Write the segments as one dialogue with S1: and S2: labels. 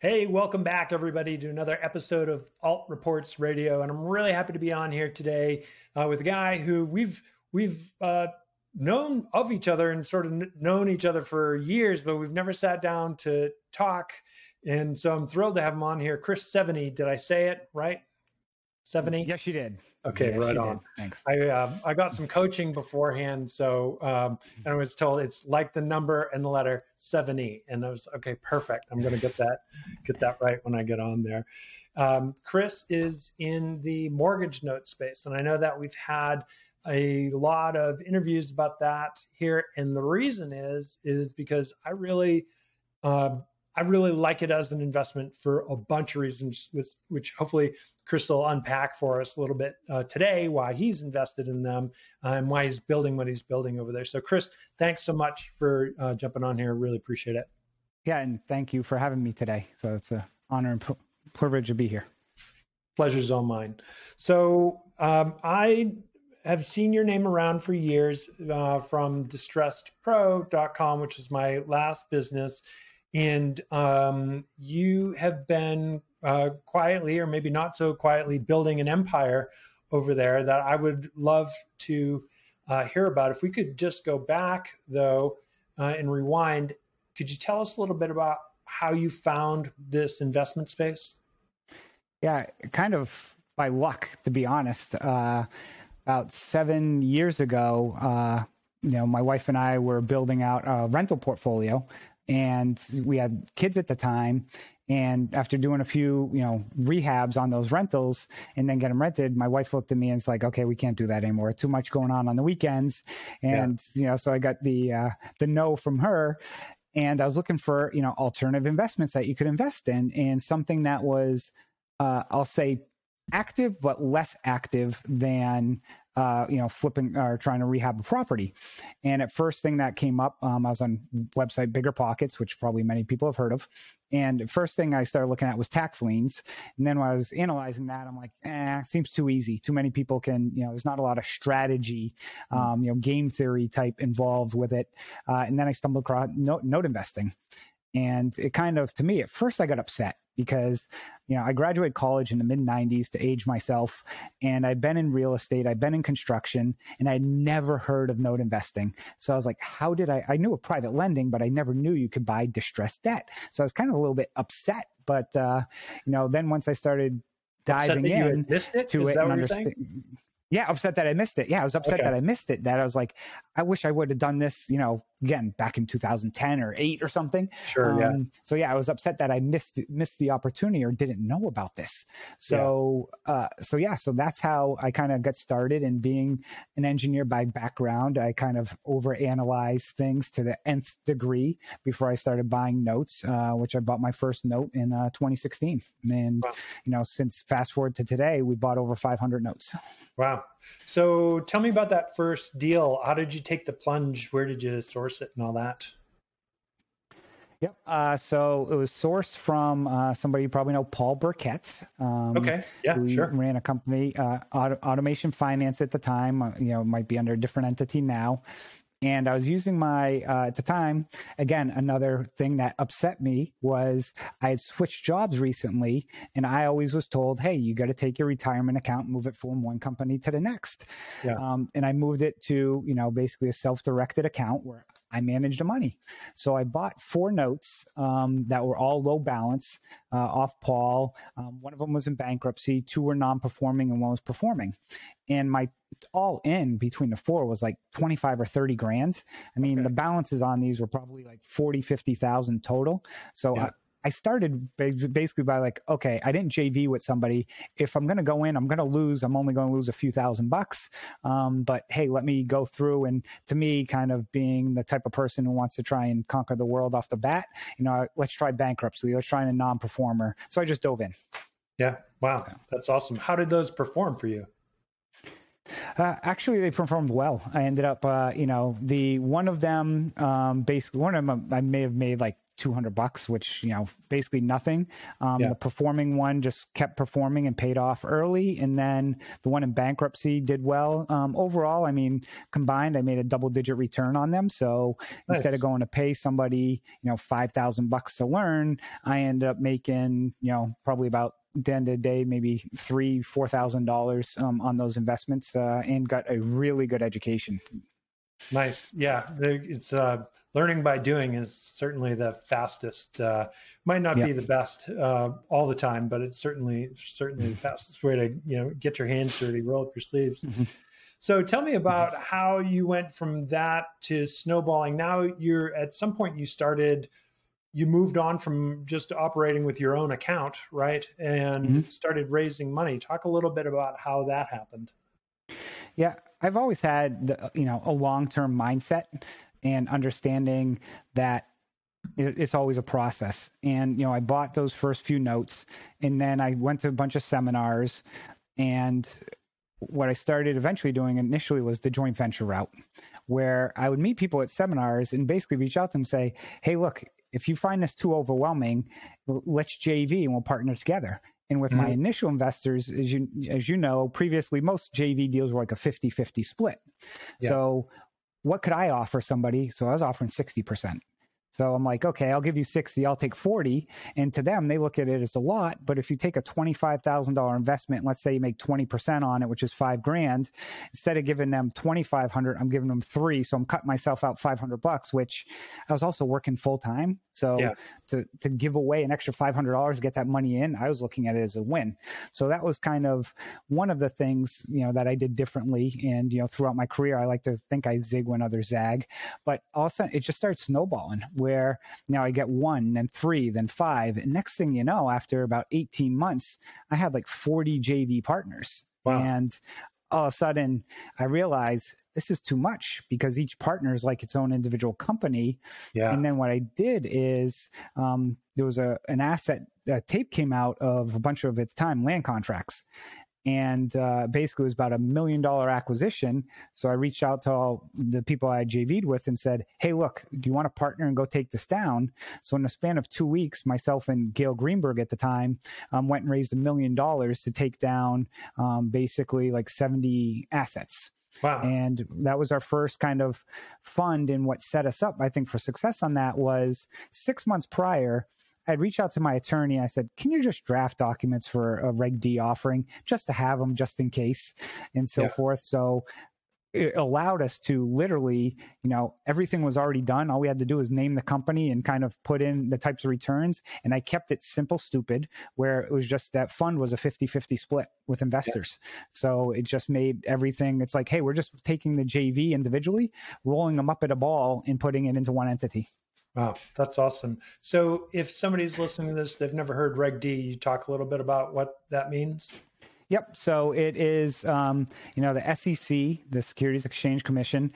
S1: Hey, welcome back, everybody, to another episode of Alt Reports Radio, and I'm really happy to be on here today uh, with a guy who we've we've uh, known of each other and sort of known each other for years, but we've never sat down to talk. And so I'm thrilled to have him on here. Chris Seveney, did I say it right? Seveney?
S2: Yes, you did.
S1: Okay,
S2: yes,
S1: right on.
S2: Did. Thanks.
S1: I uh, I got some coaching beforehand, so um, and I was told it's like the number and the letter seventy, and I was okay, perfect. I'm going to get that get that right when I get on there. Um, Chris is in the mortgage note space, and I know that we've had a lot of interviews about that here, and the reason is is because I really. Uh, I really like it as an investment for a bunch of reasons, which, which hopefully Chris will unpack for us a little bit uh, today, why he's invested in them uh, and why he's building what he's building over there. So, Chris, thanks so much for uh, jumping on here. Really appreciate it.
S2: Yeah, and thank you for having me today. So it's an honor and privilege to be here.
S1: Pleasure's all mine. So um, I have seen your name around for years uh, from distressedpro.com, which is my last business and um, you have been uh, quietly or maybe not so quietly building an empire over there that I would love to uh, hear about. If we could just go back though uh, and rewind, could you tell us a little bit about how you found this investment space?
S2: Yeah, kind of by luck, to be honest. Uh, about seven years ago, uh, you know, my wife and I were building out a rental portfolio and we had kids at the time and after doing a few you know rehabs on those rentals and then get them rented my wife looked at me and it's like okay we can't do that anymore. Too much going on on the weekends. And yeah. you know so i got the uh, the no from her. And i was looking for you know alternative investments that you could invest in and something that was uh, i'll say active but less active than uh, you know, flipping or trying to rehab a property. And at first thing that came up, um, I was on website Bigger Pockets, which probably many people have heard of. And first thing I started looking at was tax liens. And then when I was analyzing that, I'm like, eh, seems too easy. Too many people can, you know, there's not a lot of strategy, um, you know, game theory type involved with it. Uh, and then I stumbled across note, note investing. And it kind of, to me, at first I got upset because you know i graduated college in the mid 90s to age myself and i've been in real estate i've been in construction and i'd never heard of note investing so i was like how did i i knew of private lending but i never knew you could buy distressed debt so i was kind of a little bit upset but uh, you know then once i started diving in
S1: it?
S2: to Is it and understand yeah upset that i missed it yeah i was upset okay. that i missed it that i was like i wish i would have done this you know again back in 2010 or 8 or something.
S1: Sure um, yeah
S2: so yeah i was upset that i missed missed the opportunity or didn't know about this. So yeah. uh so yeah so that's how i kind of got started and being an engineer by background. I kind of overanalyze things to the nth degree before i started buying notes uh which i bought my first note in uh 2016 and wow. you know since fast forward to today we bought over 500 notes.
S1: Wow. So tell me about that first deal. How did you take the plunge? Where did you source source it and all that?
S2: Yep. Uh, so it was sourced from uh, somebody you probably know, Paul Burkett.
S1: Um, okay. Yeah. Who sure.
S2: Ran a company, uh, Auto- Automation Finance at the time. Uh, you know, might be under a different entity now. And I was using my, uh, at the time, again, another thing that upset me was I had switched jobs recently and I always was told, hey, you got to take your retirement account move it from one company to the next. Yeah. Um, and I moved it to, you know, basically a self directed account where I managed the money. So I bought four notes um, that were all low balance uh, off Paul. Um, one of them was in bankruptcy, two were non performing, and one was performing. And my all in between the four was like 25 or 30 grand. I mean, okay. the balances on these were probably like 40, 50,000 total. So yeah. I started basically by like, okay, I didn't JV with somebody. If I'm going to go in, I'm going to lose. I'm only going to lose a few thousand bucks. Um, but hey, let me go through. And to me, kind of being the type of person who wants to try and conquer the world off the bat, you know, let's try bankruptcy. Let's try a non performer. So I just dove in.
S1: Yeah. Wow. So. That's awesome. How did those perform for you?
S2: Uh, actually, they performed well. I ended up, uh, you know, the one of them, um, basically, one of them I may have made like 200 bucks, which, you know, basically nothing. Um, yeah. The performing one just kept performing and paid off early. And then the one in bankruptcy did well. Um, overall, I mean, combined, I made a double digit return on them. So nice. instead of going to pay somebody, you know, 5,000 bucks to learn, I ended up making, you know, probably about the end of the day, maybe three, four thousand um, dollars on those investments, uh, and got a really good education.
S1: Nice, yeah. It's uh, learning by doing is certainly the fastest. Uh, might not yep. be the best uh, all the time, but it's certainly certainly the fastest way to you know get your hands dirty, roll up your sleeves. Mm-hmm. So tell me about how you went from that to snowballing. Now you're at some point you started you moved on from just operating with your own account, right? And mm-hmm. started raising money. Talk a little bit about how that happened.
S2: Yeah, I've always had the, you know a long-term mindset and understanding that it's always a process. And you know, I bought those first few notes and then I went to a bunch of seminars and what I started eventually doing initially was the joint venture route, where I would meet people at seminars and basically reach out to them and say, Hey, look, if you find this too overwhelming, let's JV and we'll partner together. And with mm-hmm. my initial investors, as you as you know, previously most JV deals were like a 50-50 split. Yeah. So what could I offer somebody? So I was offering 60%. So I'm like, okay, I'll give you 60, I'll take 40. And to them, they look at it as a lot. But if you take a $25,000 investment, let's say you make 20% on it, which is five grand, instead of giving them 2,500, I'm giving them three. So I'm cutting myself out 500 bucks, which I was also working full time. So yeah. to, to give away an extra $500 to get that money in, I was looking at it as a win. So that was kind of one of the things, you know, that I did differently. And, you know, throughout my career, I like to think I zig when others zag, but all of a sudden it just starts snowballing where now I get one, then three, then five. And next thing you know, after about 18 months, I had like 40 JV partners. Wow. And all of a sudden I realize this is too much because each partner is like its own individual company. Yeah. And then what I did is um, there was a an asset a tape came out of a bunch of its time land contracts, and uh, basically it was about a million dollar acquisition. So I reached out to all the people I JV'd with and said, "Hey, look, do you want to partner and go take this down?" So in the span of two weeks, myself and Gail Greenberg at the time um, went and raised a million dollars to take down um, basically like seventy assets. Wow. And that was our first kind of fund. And what set us up, I think, for success on that was six months prior, I'd reached out to my attorney. I said, "Can you just draft documents for a Reg D offering, just to have them, just in case, and so yeah. forth." So it allowed us to literally, you know, everything was already done. All we had to do was name the company and kind of put in the types of returns. And I kept it simple, stupid, where it was just that fund was a 50 50 split with investors. Yeah. So it just made everything, it's like, hey, we're just taking the JV individually, rolling them up at a ball and putting it into one entity.
S1: Wow, that's awesome. So, if somebody's listening to this, they've never heard Reg D, you talk a little bit about what that means?
S2: Yep. So it is, um, you know, the SEC, the Securities Exchange Commission.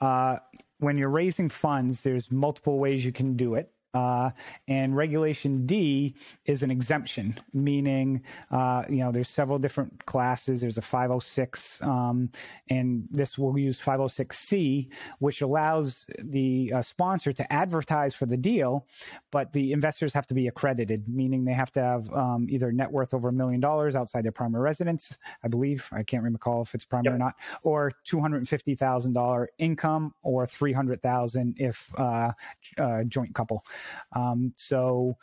S2: Uh, when you're raising funds, there's multiple ways you can do it. Uh, and regulation D is an exemption, meaning uh, you know there's several different classes. There's a 506, um, and this will use 506C, which allows the uh, sponsor to advertise for the deal, but the investors have to be accredited, meaning they have to have um, either net worth over a million dollars outside their primary residence, I believe. I can't recall if it's primary yep. or not, or two hundred fifty thousand dollar income, or three hundred thousand if uh, uh, joint couple. Um, so,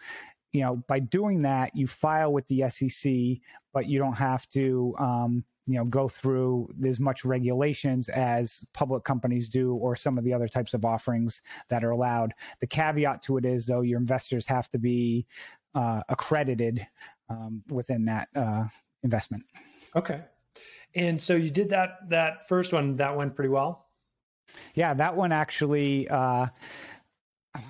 S2: you know, by doing that, you file with the SEC, but you don't have to, um, you know, go through as much regulations as public companies do or some of the other types of offerings that are allowed. The caveat to it is, though, your investors have to be uh, accredited um, within that uh, investment.
S1: Okay. And so you did that that first one that went pretty well.
S2: Yeah, that one actually. Uh, I,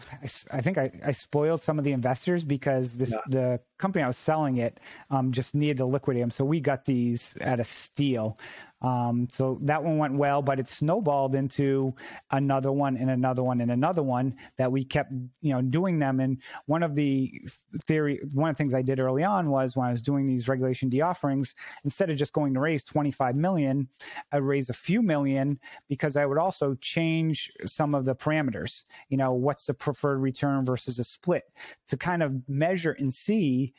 S2: I think I, I, spoiled some of the investors because this yeah. the company I was selling it um, just needed to liquidate them. So we got these at a steal. Um, so that one went well, but it snowballed into another one and another one and another one that we kept, you know, doing them. And one of the theory, one of the things I did early on was when I was doing these regulation D offerings, instead of just going to raise 25 million, I raise a few million because I would also change some of the parameters. You know, what's the preferred return versus a split to kind of measure and see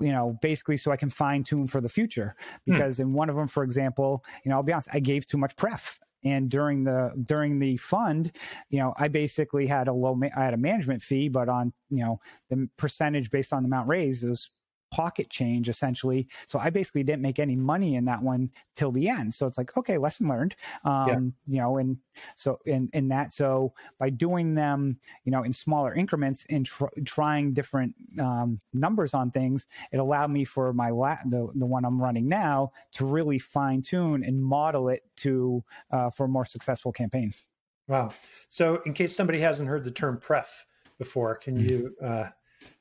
S2: you know, basically so I can fine tune for the future. Hmm. Because hmm. in one of them, for example, you know, I'll be honest, I gave too much pref. And during the during the fund, you know, I basically had a low, I had a management fee, but on you know the percentage based on the amount raised, it was pocket change essentially. So I basically didn't make any money in that one till the end. So it's like, okay, lesson learned. Um, yeah. you know, and so in, in that, so by doing them, you know, in smaller increments and tr- trying different um, numbers on things, it allowed me for my la- the, the one I'm running now to really fine tune and model it to, uh, for a more successful campaign.
S1: Wow. So in case somebody hasn't heard the term pref before, can mm-hmm. you, uh,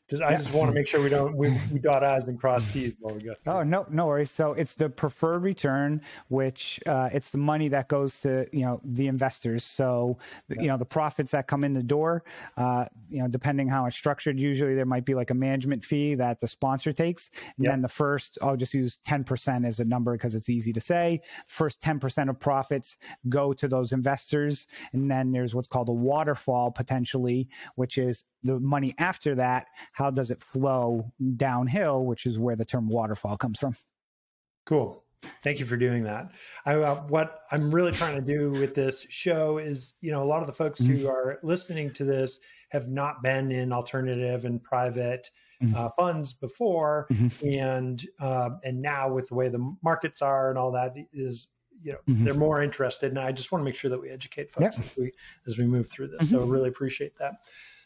S1: just, I yeah. just want to make sure we don't we, we dot i's and cross t's while we go. Through.
S2: Oh no, no worries. So it's the preferred return, which uh, it's the money that goes to you know the investors. So yeah. you know the profits that come in the door. Uh, you know, depending how it's structured, usually there might be like a management fee that the sponsor takes, and then the first I'll just use ten percent as a number because it's easy to say. First ten percent of profits go to those investors, and then there's what's called a waterfall potentially, which is the money after that, how does it flow downhill, which is where the term waterfall comes from.
S1: Cool. Thank you for doing that. I, uh, what I'm really trying to do with this show is, you know, a lot of the folks mm-hmm. who are listening to this have not been in alternative and private mm-hmm. uh, funds before, mm-hmm. and uh, and now with the way the markets are and all that is, you know, mm-hmm. they're more interested. And I just want to make sure that we educate folks yeah. as we as we move through this. So mm-hmm. really appreciate that.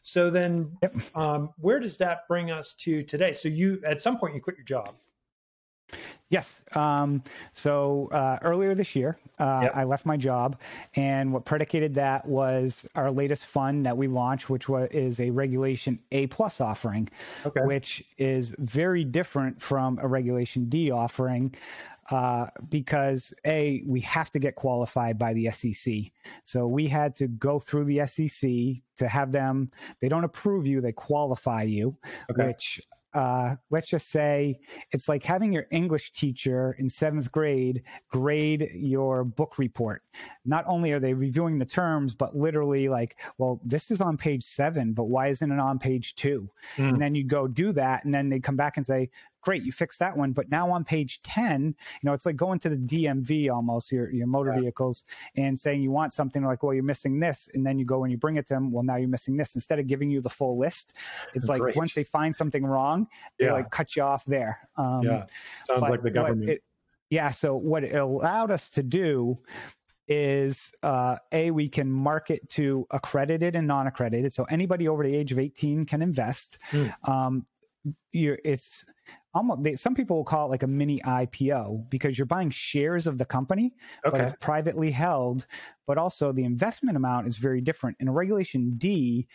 S1: So then, yep. um, where does that bring us to today? So you, at some point, you quit your job.
S2: Yes. Um, so uh, earlier this year, uh, yep. I left my job, and what predicated that was our latest fund that we launched, which was is a Regulation A plus offering, okay. which is very different from a Regulation D offering uh, because a we have to get qualified by the SEC. So we had to go through the SEC to have them. They don't approve you; they qualify you, okay. which uh, let's just say it's like having your English teacher in seventh grade grade your book report. Not only are they reviewing the terms, but literally like, well, this is on page seven, but why isn't it on page two? Mm. And then you go do that, and then they come back and say, great, you fixed that one. But now on page 10, you know, it's like going to the DMV almost, your, your motor vehicles, and saying you want something like, well, you're missing this. And then you go and you bring it to them, well, now you're missing this. Instead of giving you the full list, it's like great. once they find something wrong, they yeah. like cut you off there.
S1: Um, yeah, sounds like the government. It,
S2: yeah, so what it allowed us to do is uh, a we can market to accredited and non-accredited so anybody over the age of 18 can invest mm. um, it's almost they, some people will call it like a mini IPO because you're buying shares of the company, okay. but it's privately held. But also the investment amount is very different. In a Regulation D,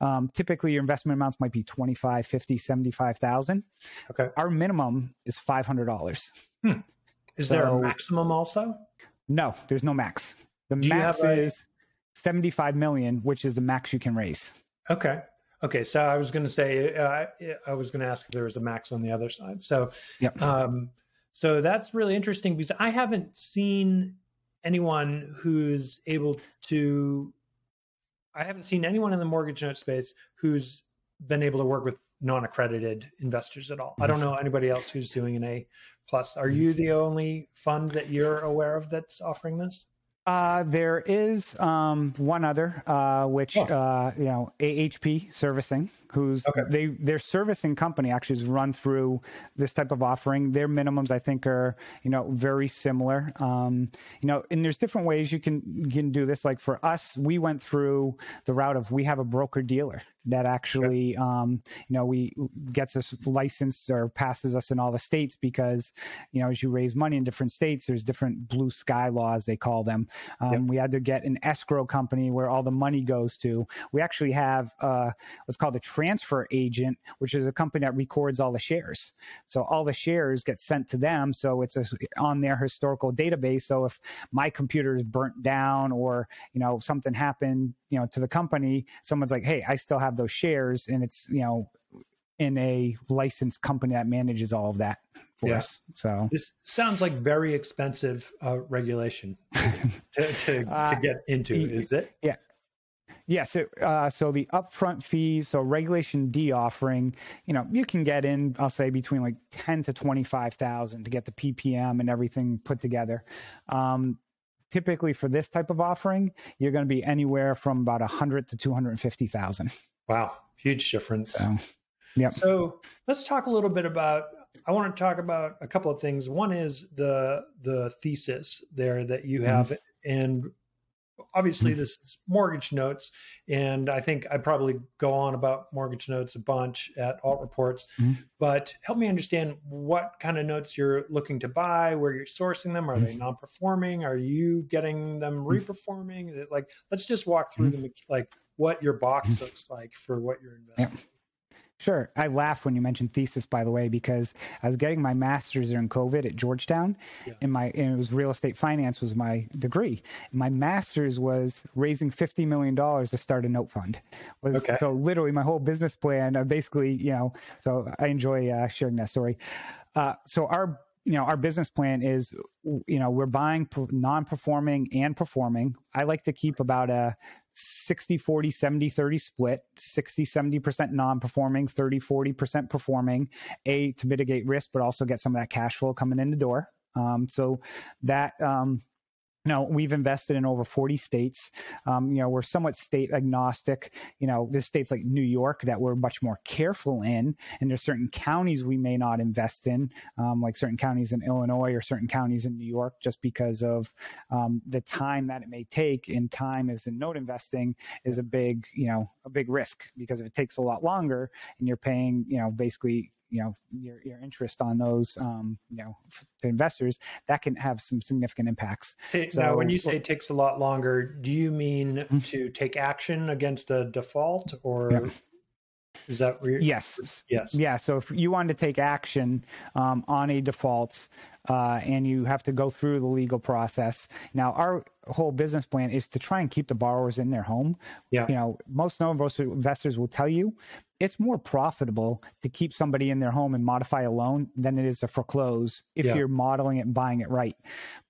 S2: um, typically your investment amounts might be 25, 50, 75,000.
S1: Okay.
S2: Our minimum is $500.
S1: Hmm. Is so, there a maximum also?
S2: No, there's no max. The Do max a... is 75 million, which is the max you can raise.
S1: Okay. Okay, so I was going to say uh, I was going to ask if there was a max on the other side. So, yep. um, so that's really interesting because I haven't seen anyone who's able to. I haven't seen anyone in the mortgage note space who's been able to work with non-accredited investors at all. I don't know anybody else who's doing an A plus. Are you the only fund that you're aware of that's offering this?
S2: Uh, there is um, one other, uh, which oh. uh, you know, AHP Servicing, who's okay. they their servicing company actually is run through this type of offering. Their minimums, I think, are you know very similar. Um, you know, and there's different ways you can you can do this. Like for us, we went through the route of we have a broker dealer. that actually, um, you know, we gets us licensed or passes us in all the states because, you know, as you raise money in different states, there's different blue sky laws they call them. Um, yep. We had to get an escrow company where all the money goes to. We actually have uh, what's called a transfer agent, which is a company that records all the shares. So all the shares get sent to them. So it's a, on their historical database. So if my computer is burnt down or you know something happened, you know, to the company, someone's like, "Hey, I still have those shares," and it's you know in a licensed company that manages all of that for yeah. So
S1: this sounds like very expensive uh, regulation to to, uh, to get into. Is it?
S2: Yeah. Yes. It, uh, so the upfront fees, so regulation D offering, you know, you can get in, I'll say between like 10 to 25,000 to get the PPM and everything put together. Um, typically for this type of offering, you're going to be anywhere from about 100 to 250,000.
S1: Wow. Huge difference.
S2: So, yeah.
S1: So let's talk a little bit about I want to talk about a couple of things. One is the the thesis there that you have, mm-hmm. and obviously mm-hmm. this is mortgage notes and i think i probably go on about mortgage notes a bunch at alt reports mm-hmm. but help me understand what kind of notes you're looking to buy where you're sourcing them are mm-hmm. they non-performing are you getting them mm-hmm. reperforming like let's just walk through mm-hmm. them like what your box looks like for what you're investing
S2: yeah. Sure. I laugh when you mentioned thesis, by the way, because I was getting my master's during COVID at Georgetown, yeah. and my and it was real estate finance was my degree. My master's was raising fifty million dollars to start a note fund. Was okay. so literally my whole business plan. Uh, basically, you know, so I enjoy uh, sharing that story. Uh, so our you know our business plan is you know we're buying non-performing and performing i like to keep about a 60 40 70 30 split 60 70% non-performing 30 40% performing a to mitigate risk but also get some of that cash flow coming in the door. Um, so that um, now we've invested in over 40 states. Um, you know, we're somewhat state agnostic. You know, there's states like New York that we're much more careful in, and there's certain counties we may not invest in, um, like certain counties in Illinois or certain counties in New York, just because of um, the time that it may take. And time is in note investing is a big, you know, a big risk because if it takes a lot longer and you're paying, you know, basically you know your your interest on those um, you know to investors that can have some significant impacts.
S1: so, now, when you say it takes a lot longer, do you mean mm-hmm. to take action against a default or? Yeah. Is that where
S2: yes,
S1: yes,
S2: yeah? So if you want to take action um, on a default, uh, and you have to go through the legal process. Now, our whole business plan is to try and keep the borrowers in their home.
S1: Yeah.
S2: You know, most known investors will tell you it's more profitable to keep somebody in their home and modify a loan than it is to foreclose if yeah. you're modeling it and buying it right.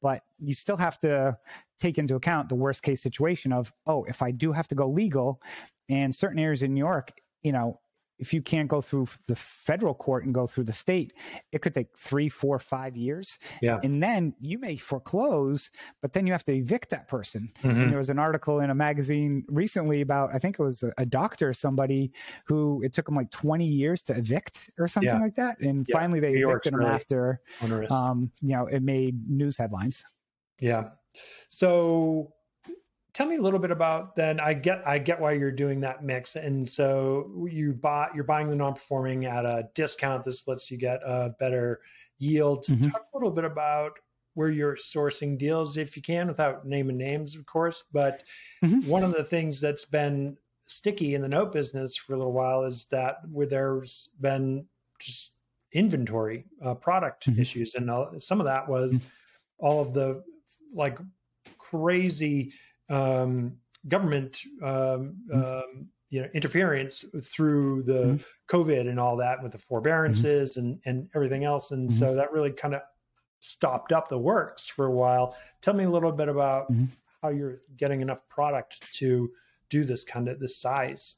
S2: But you still have to take into account the worst case situation of, oh, if I do have to go legal, and certain areas in New York, you know, if you can't go through the federal court and go through the state, it could take three, four, five years.
S1: Yeah.
S2: And then you may foreclose, but then you have to evict that person. Mm-hmm. And there was an article in a magazine recently about, I think it was a, a doctor, somebody who it took them like 20 years to evict or something yeah. like that. And yeah. finally they New evicted York's them after, um, you know, it made news headlines.
S1: Yeah. So tell me a little bit about then i get i get why you're doing that mix and so you buy you're buying the non-performing at a discount this lets you get a better yield mm-hmm. talk a little bit about where you're sourcing deals if you can without naming names of course but mm-hmm. one of the things that's been sticky in the note business for a little while is that where there's been just inventory uh, product mm-hmm. issues and some of that was mm-hmm. all of the like crazy um, government um, mm-hmm. um, you know interference through the mm-hmm. COVID and all that with the forbearances mm-hmm. and and everything else, and mm-hmm. so that really kind of stopped up the works for a while. Tell me a little bit about mm-hmm. how you're getting enough product to do this kind of this size.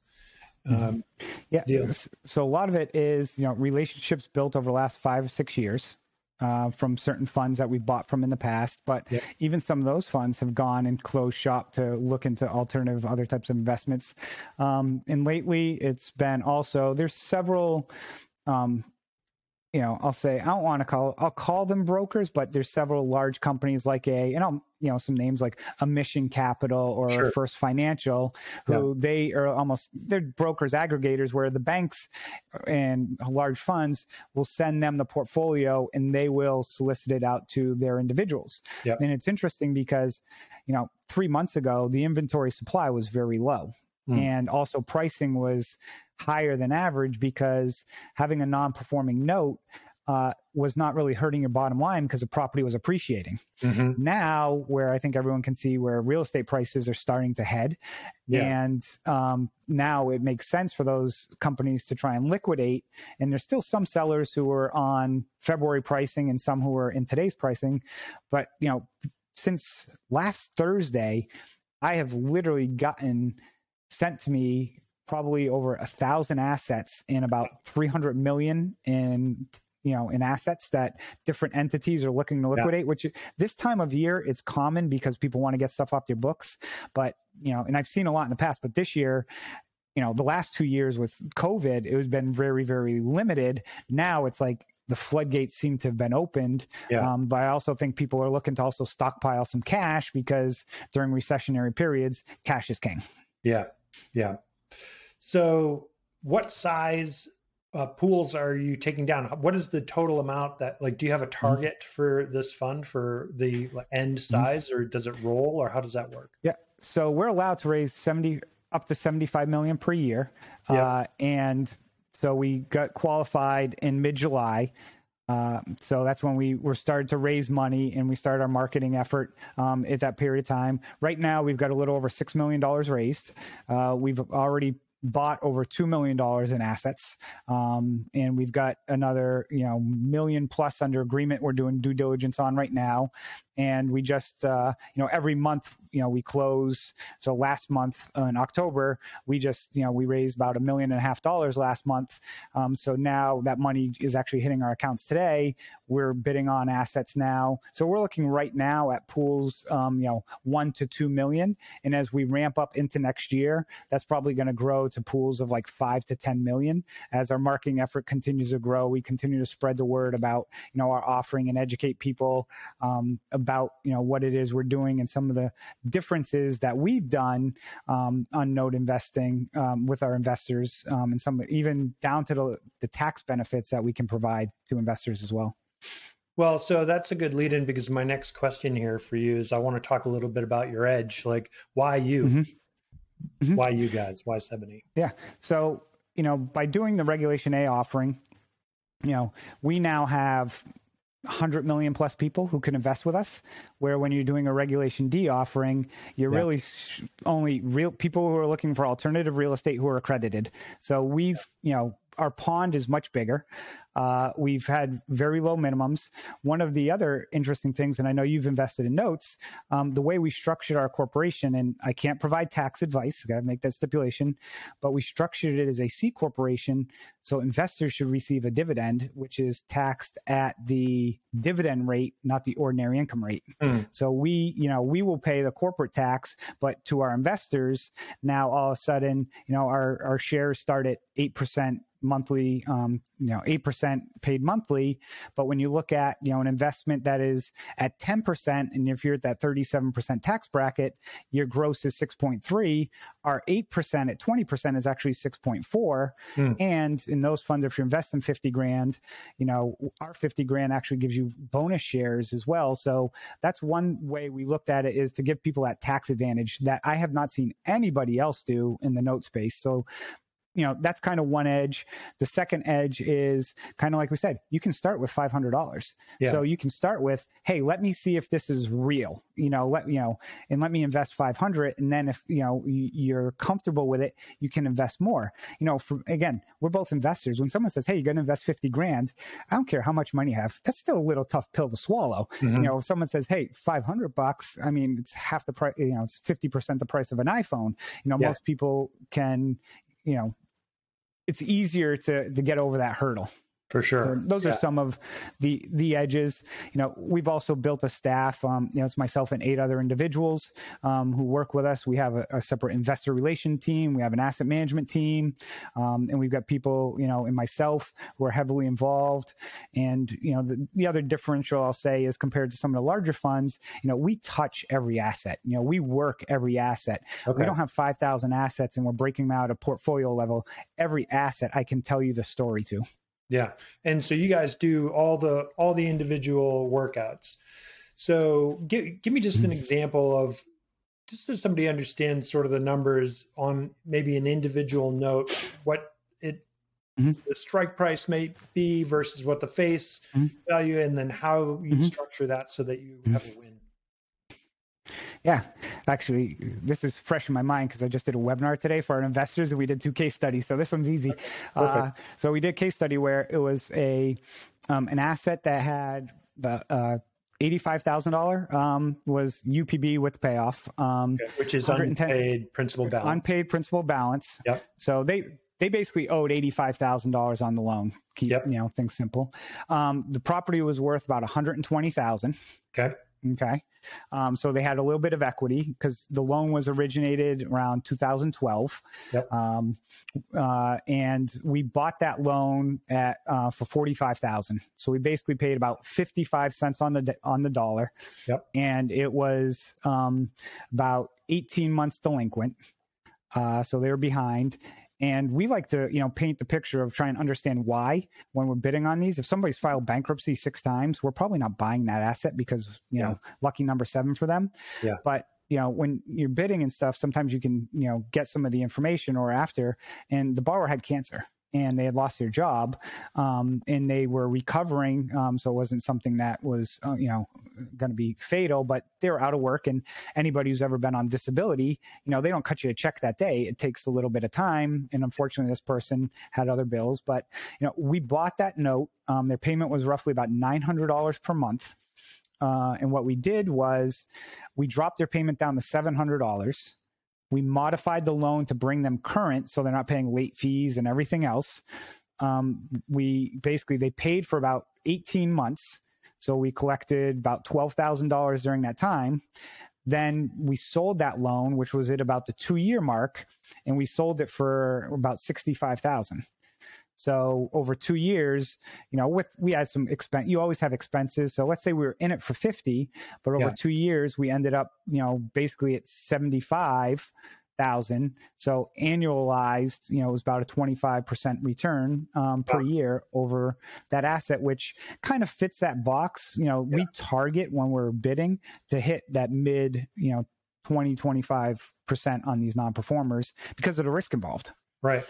S2: Mm-hmm. Um, yeah. Deals. So a lot of it is, you know, relationships built over the last five or six years uh, from certain funds that we bought from in the past. But yep. even some of those funds have gone and closed shop to look into alternative other types of investments. Um, and lately, it's been also there's several. Um, you know, I'll say I don't want to call I'll call them brokers, but there's several large companies like a and I'll you know some names like a Mission Capital or sure. First Financial, who yeah. they are almost they're brokers aggregators where the banks and large funds will send them the portfolio and they will solicit it out to their individuals. Yep. And it's interesting because you know three months ago the inventory supply was very low. Mm. And also pricing was higher than average because having a non-performing note uh, was not really hurting your bottom line because the property was appreciating. Mm-hmm. Now, where I think everyone can see where real estate prices are starting to head, yeah. and um, now it makes sense for those companies to try and liquidate. And there's still some sellers who are on February pricing and some who are in today's pricing, but you know, since last Thursday, I have literally gotten sent to me probably over a thousand assets in about 300 million in you know in assets that different entities are looking to liquidate yeah. which this time of year it's common because people want to get stuff off their books but you know and i've seen a lot in the past but this year you know the last two years with covid it has been very very limited now it's like the floodgates seem to have been opened. Yeah. Um, but I also think people are looking to also stockpile some cash because during recessionary periods, cash is king.
S1: Yeah. Yeah. So, what size uh, pools are you taking down? What is the total amount that, like, do you have a mm-hmm. target mm-hmm. for this fund for the end mm-hmm. size, mm-hmm. or does it roll, or how does that work?
S2: Yeah. So we're allowed to raise seventy up to seventy five million per year, yeah. uh, and so we got qualified in mid July. Uh, so that's when we were started to raise money and we started our marketing effort um, at that period of time. Right now, we've got a little over six million dollars raised. Uh, we've already bought over $2 million in assets. Um, and we've got another, you know, million plus under agreement we're doing due diligence on right now and we just uh, you know every month you know we close. So last month uh, in october we just you know we raised about a million and a half dollars last month. Um, so now that money is actually hitting our accounts today. We're bidding on assets now. So we're looking right now at pools um, you know one to two million. And as we ramp up into next year that's probably going to grow to pools of like five to ten million. As our marketing effort continues to grow we continue to spread the word about you know our offering and educate people um, about you know what it is we're doing and some of the differences that we've done um, on note investing um, with our investors um, and some even down to the, the tax benefits that we can provide to investors as well.
S1: Well, so that's a good lead in because my next question here for you is I want to talk a little bit about your edge. Like, why you? Mm-hmm. Mm-hmm. Why you guys? Why 70?
S2: Yeah. So, you know, by doing the Regulation A offering, you know, we now have 100 million plus people who can invest with us where when you're doing a regulation d offering you're yeah. really only real people who are looking for alternative real estate who are accredited so we've you know our pond is much bigger. Uh, we've had very low minimums. One of the other interesting things, and I know you've invested in notes, um, the way we structured our corporation, and I can't provide tax advice, I got to make that stipulation, but we structured it as a C corporation. So investors should receive a dividend, which is taxed at the dividend rate, not the ordinary income rate. Mm. So we, you know, we will pay the corporate tax, but to our investors, now all of a sudden, you know, our, our shares start at 8% monthly, um, you know, 8% paid monthly. But when you look at, you know, an investment that is at 10%, and if you're at that 37% tax bracket, your gross is 6.3, our 8% at 20% is actually 6.4. Mm. And in those funds, if you're investing 50 grand, you know, our 50 grand actually gives you bonus shares as well. So that's one way we looked at it is to give people that tax advantage that I have not seen anybody else do in the note space. So you know that's kind of one edge. The second edge is kind of like we said you can start with $500 yeah. so you can start with hey let me see if this is real. You know let you know and let me invest 500 and then if you know you're comfortable with it you can invest more. You know for, again we're both investors. When someone says hey you're going to invest 50 grand i don't care how much money you have. That's still a little tough pill to swallow. Mm-hmm. you know if someone says hey 500 bucks i mean it's half the price you know it's 50% the price of an iphone. You know yeah. most people can you know it's easier to to get over that hurdle.
S1: For sure.
S2: So those
S1: yeah.
S2: are some of the the edges. You know, we've also built a staff. Um, you know, it's myself and eight other individuals um, who work with us. We have a, a, separate investor relation team. We have an asset management team, um, and we've got people, you know, and myself who are heavily involved. And you know, the, the other differential I'll say is compared to some of the larger funds, you know, we touch every asset. You know, we work every asset. Okay. We don't have five thousand assets and we're breaking them out at a portfolio level. Every asset I can tell you the story to.
S1: Yeah. And so you guys do all the all the individual workouts. So give give me just an mm-hmm. example of just so somebody understands sort of the numbers on maybe an individual note, what it mm-hmm. the strike price may be versus what the face mm-hmm. value, and then how you mm-hmm. structure that so that you mm-hmm. have a win.
S2: Yeah, actually, this is fresh in my mind because I just did a webinar today for our investors and we did two case studies. So this one's easy. Uh, so we did a case study where it was a um, an asset that had the uh, eighty-five thousand dollar um, was UPB with payoff, um,
S1: which is unpaid principal balance.
S2: Unpaid principal balance.
S1: Yep.
S2: So they they basically owed eighty-five thousand dollars on the loan. Keep yep. you know things simple. Um, the property was worth about one hundred and twenty thousand.
S1: Okay.
S2: Okay. Um, so they had a little bit of equity because the loan was originated around 2012.
S1: Yep. Um,
S2: uh, and we bought that loan at uh, for 45,000. So we basically paid about 55 cents on the on the dollar.
S1: Yep.
S2: And it was um, about 18 months delinquent. Uh, so they were behind and we like to, you know, paint the picture of trying to understand why when we're bidding on these. If somebody's filed bankruptcy six times, we're probably not buying that asset because, you yeah. know, lucky number seven for them.
S1: Yeah.
S2: But you know when you're bidding and stuff sometimes you can you know get some of the information or after and the borrower had cancer and they had lost their job um, and they were recovering um, so it wasn't something that was uh, you know going to be fatal but they were out of work and anybody who's ever been on disability you know they don't cut you a check that day. It takes a little bit of time and unfortunately this person had other bills but you know we bought that note. Um, their payment was roughly about $900 per month. Uh, and what we did was we dropped their payment down to $700 we modified the loan to bring them current so they're not paying late fees and everything else. Um, we basically, they paid for about 18 months. So we collected about $12,000 during that time. Then we sold that loan, which was at about the two year mark, and we sold it for about 65,000. So over two years, you know, with we had some expense. You always have expenses. So let's say we were in it for fifty, but over yeah. two years, we ended up, you know, basically at seventy five thousand. So annualized, you know, it was about a twenty five percent return um, per yeah. year over that asset, which kind of fits that box. You know, yeah. we target when we're bidding to hit that mid, you know, 20 25 percent on these non performers because of the risk involved.
S1: Right.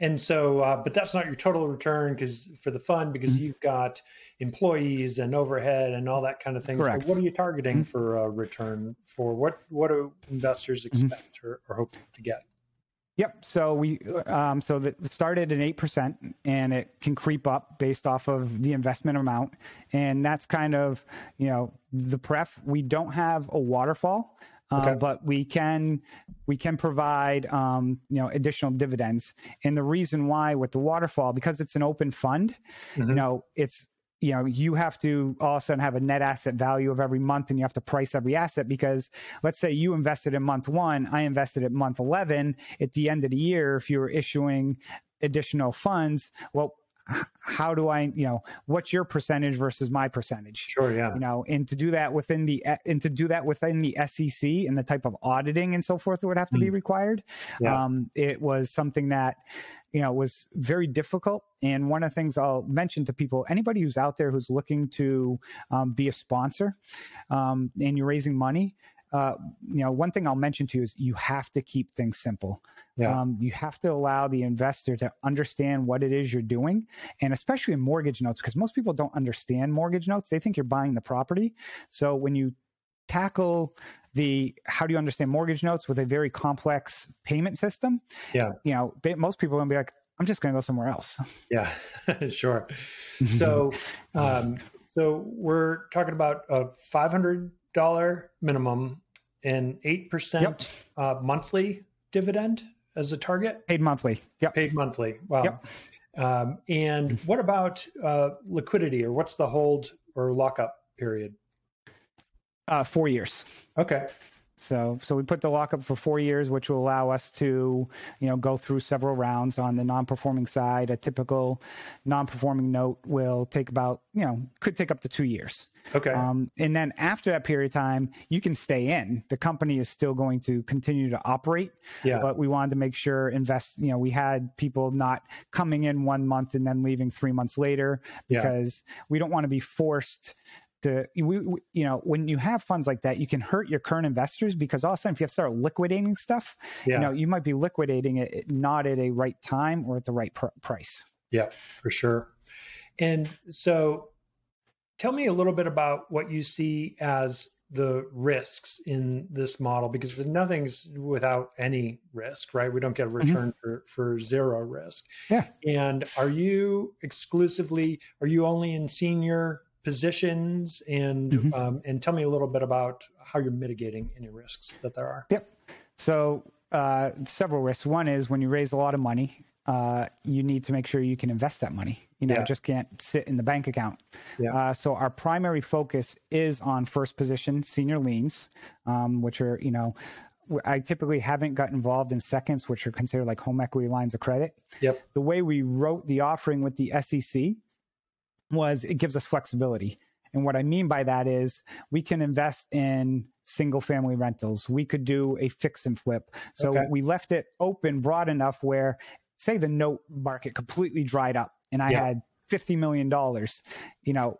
S1: And so, uh, but that's not your total return because for the fund, because mm-hmm. you've got employees and overhead and all that kind of thing.
S2: Correct.
S1: So what are you targeting mm-hmm. for a return for what, what do investors mm-hmm. expect mm-hmm. or, or hope to get?
S2: Yep. So we um, so that started at eight percent, and it can creep up based off of the investment amount, and that's kind of you know the pref. We don't have a waterfall. Uh, okay. but we can we can provide um, you know additional dividends. And the reason why with the waterfall because it's an open fund, mm-hmm. you know it's you know you have to all of a sudden have a net asset value of every month and you have to price every asset because let's say you invested in month one i invested at month 11 at the end of the year if you were issuing additional funds well how do I, you know, what's your percentage versus my percentage?
S1: Sure, yeah.
S2: You know, and to do that within the and to do that within the SEC and the type of auditing and so forth that would have to mm. be required. Yeah. Um, it was something that you know was very difficult and one of the things i'll mention to people anybody who's out there who's looking to um, be a sponsor um, and you're raising money uh, you know, one thing I'll mention to you is you have to keep things simple.
S1: Yeah.
S2: Um, you have to allow the investor to understand what it is you're doing, and especially in mortgage notes, because most people don't understand mortgage notes. They think you're buying the property. So when you tackle the how do you understand mortgage notes with a very complex payment system,
S1: yeah,
S2: you know, most people are gonna be like, I'm just going to go somewhere else.
S1: Yeah, sure. So, um, so we're talking about a 500 dollar minimum eight percent yep. uh, monthly dividend as a target.
S2: Paid monthly. Yep.
S1: Paid monthly. Wow.
S2: Yep.
S1: Um, and what about uh, liquidity, or what's the hold or lockup period?
S2: Uh, four years.
S1: Okay.
S2: So, so we put the lockup for four years, which will allow us to, you know, go through several rounds on the non-performing side. A typical non-performing note will take about, you know, could take up to two years.
S1: Okay.
S2: Um, and then after that period of time, you can stay in. The company is still going to continue to operate.
S1: Yeah.
S2: But we wanted to make sure invest. You know, we had people not coming in one month and then leaving three months later
S1: Yeah.
S2: because we don't want to be forced to we, we- you know when you have funds like that you can hurt your current investors because all of a sudden if you have to start liquidating stuff
S1: yeah.
S2: you know you might be liquidating it not at a right time or at the right pr- price
S1: Yeah, for sure. And so tell me a little bit about what you see as the risks in this model because nothing's without any risk, right? We don't get a mm-hmm. return for, for zero risk.
S2: Yeah.
S1: And are you exclusively, are you only in senior positions? And
S2: Mhm.
S1: um, and tell me a little bit about how you're mitigating any risks that there are.
S2: Yep. So uh, several risks. One is when you raise a lot of money, uh, you need to make sure you can invest that money. You know,
S1: Yeah.
S2: it just can't sit in the bank account.
S1: Yeah.
S2: Uh, so our primary focus is on first position senior liens, um, which are you know. I typically haven't got involved in seconds, which are considered like home equity lines of credit.
S1: Yep.
S2: The way we wrote the offering with the SEC was it gives us flexibility. And what I mean by that is we can invest in single family rentals. We could do a fix and flip. So
S1: Okay.
S2: we left it open broad enough where, say, the note market completely dried up and I
S1: Yeah.
S2: had $50 million, you know,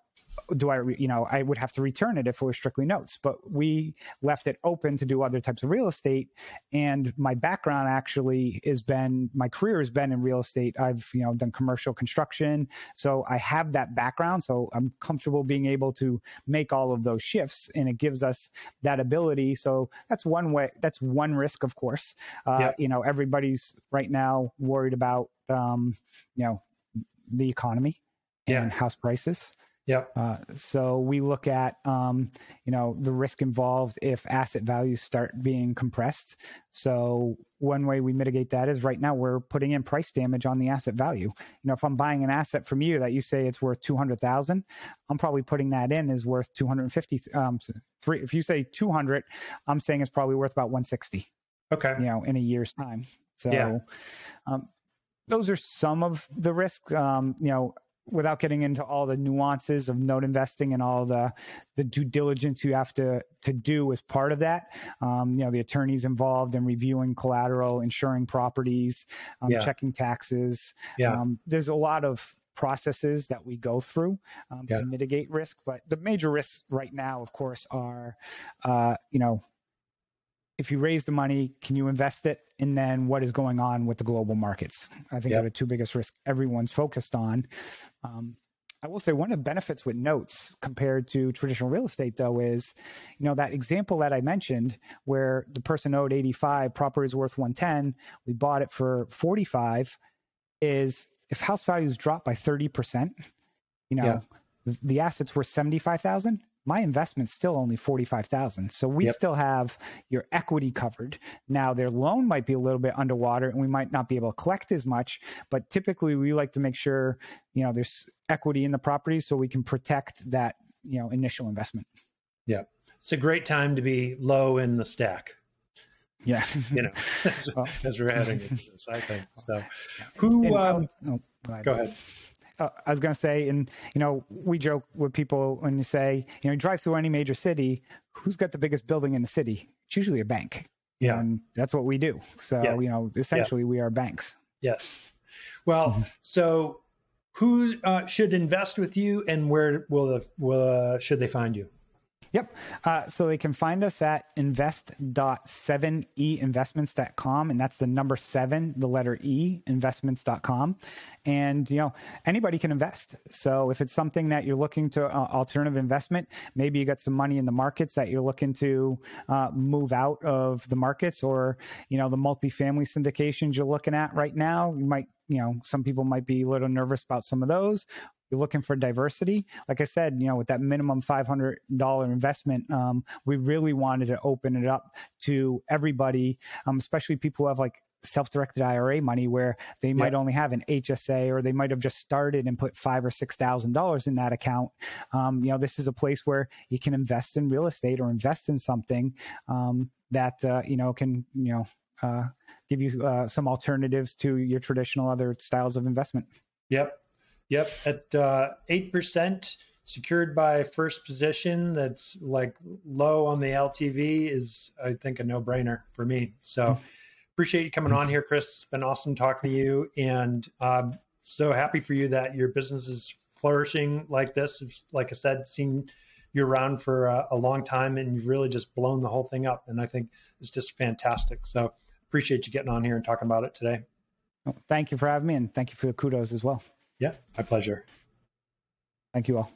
S2: do I, you know, I would have to return it if it was strictly notes, but we left it open to do other types of real estate. And my background actually has been, my career has been in real estate. I've, you know, done commercial construction. So I have that background. So I'm comfortable being able to make all of those shifts and it gives us that ability. So that's one way, that's one risk, of course. Uh. You know, everybody's right now worried about, um, you know, the economy
S1: Yeah.
S2: and house prices.
S1: Yep.
S2: Uh, so we look at, um, you know, the risk involved if asset values start being compressed. So one way we mitigate that is right now we're putting in price damage on the asset value. You know, if I'm buying an asset from you that you say it's worth two hundred thousand, I'm probably putting that in is worth two hundred and fifty. Um, three. If you say two hundred, I'm saying it's probably worth about one sixty
S1: Okay.
S2: you know, in a year's time. So,
S1: Yeah.
S2: um, those are some of the risks. Um, you know, without getting into all the nuances of note investing and all the the due diligence you have to to do as part of that. Um, you know, the attorneys involved in reviewing collateral, insuring properties, um,
S1: Yeah.
S2: checking taxes.
S1: Yeah.
S2: Um, there's a lot of processes that we go through um,
S1: Yeah.
S2: to mitigate risk, but the major risks right now, of course, are uh, you know if you raise the money, can you invest it? And then what is going on with the global markets? I think
S1: Yep.
S2: are the two biggest risks everyone's focused on. Um, I will say one of the benefits with notes compared to traditional real estate, though, is you know that example that I mentioned where the person owed 85, property is worth 110, we bought it for 45. Is if house values drop by 30 percent, you know,
S1: Yeah.
S2: the, the assets were 75,000. My investment's still only 45,000. So we
S1: Yep.
S2: still have your equity covered. Now their loan might be a little bit underwater and we might not be able to collect as much, but typically we like to make sure, you know, there's equity in the property so we can protect that, you know, initial investment. Yeah.
S1: It's a great time to be low in the stack.
S2: Yeah.
S1: You know, as,
S2: Well-
S1: as we're heading into this, I think so. Who? Um,
S2: oh,
S1: go ahead.
S2: Uh, I was going to say, and you know, we joke with people when you say, you know, you drive through any major city, who's got the biggest building in the city? It's usually a bank.
S1: Yeah.
S2: And that's what we do. So,
S1: Yeah.
S2: you know, essentially we are banks.
S1: Yes. Well,
S2: Mm-hmm.
S1: so who uh, should invest with you, and where will the will uh, should they find you?
S2: Yep. Uh, so they can find us at invest.7einvestments.com. And that's the number seven, the letter E, investments.com. And, you know, anybody can invest. So if it's something that you're looking to uh, alternative investment, maybe you got some money in the markets that you're looking to uh, move out of the markets or, you know, the multifamily syndications you're looking at right now, you might, you know, some people might be a little nervous about some of those you're looking for diversity like i said you know with that minimum $500 investment um, we really wanted to open it up to everybody um, especially people who have like self-directed IRA money where they might only have an HSA or they might have just started and put five or six thousand dollars in that account. Um, you know, this is a place where you can invest in real estate or invest in something um, that uh, you know can you know uh, give you uh, some alternatives to your traditional other styles of investment.
S1: Yep, yep. At uh, eight percent secured by first position that's like low on the LTV is I think a no-brainer for me. So mm-hmm. appreciate you coming on here, Chris. It's been awesome talking to you, and um, so happy for you that your business is flourishing like this. Like I said, seen you around for a, a long time, and you've really just blown the whole thing up. And I think it's just fantastic. So appreciate you getting on here and talking about it today.
S2: Thank you for having me, and thank you for the kudos as well.
S1: Yeah, my pleasure.
S2: Thank you all.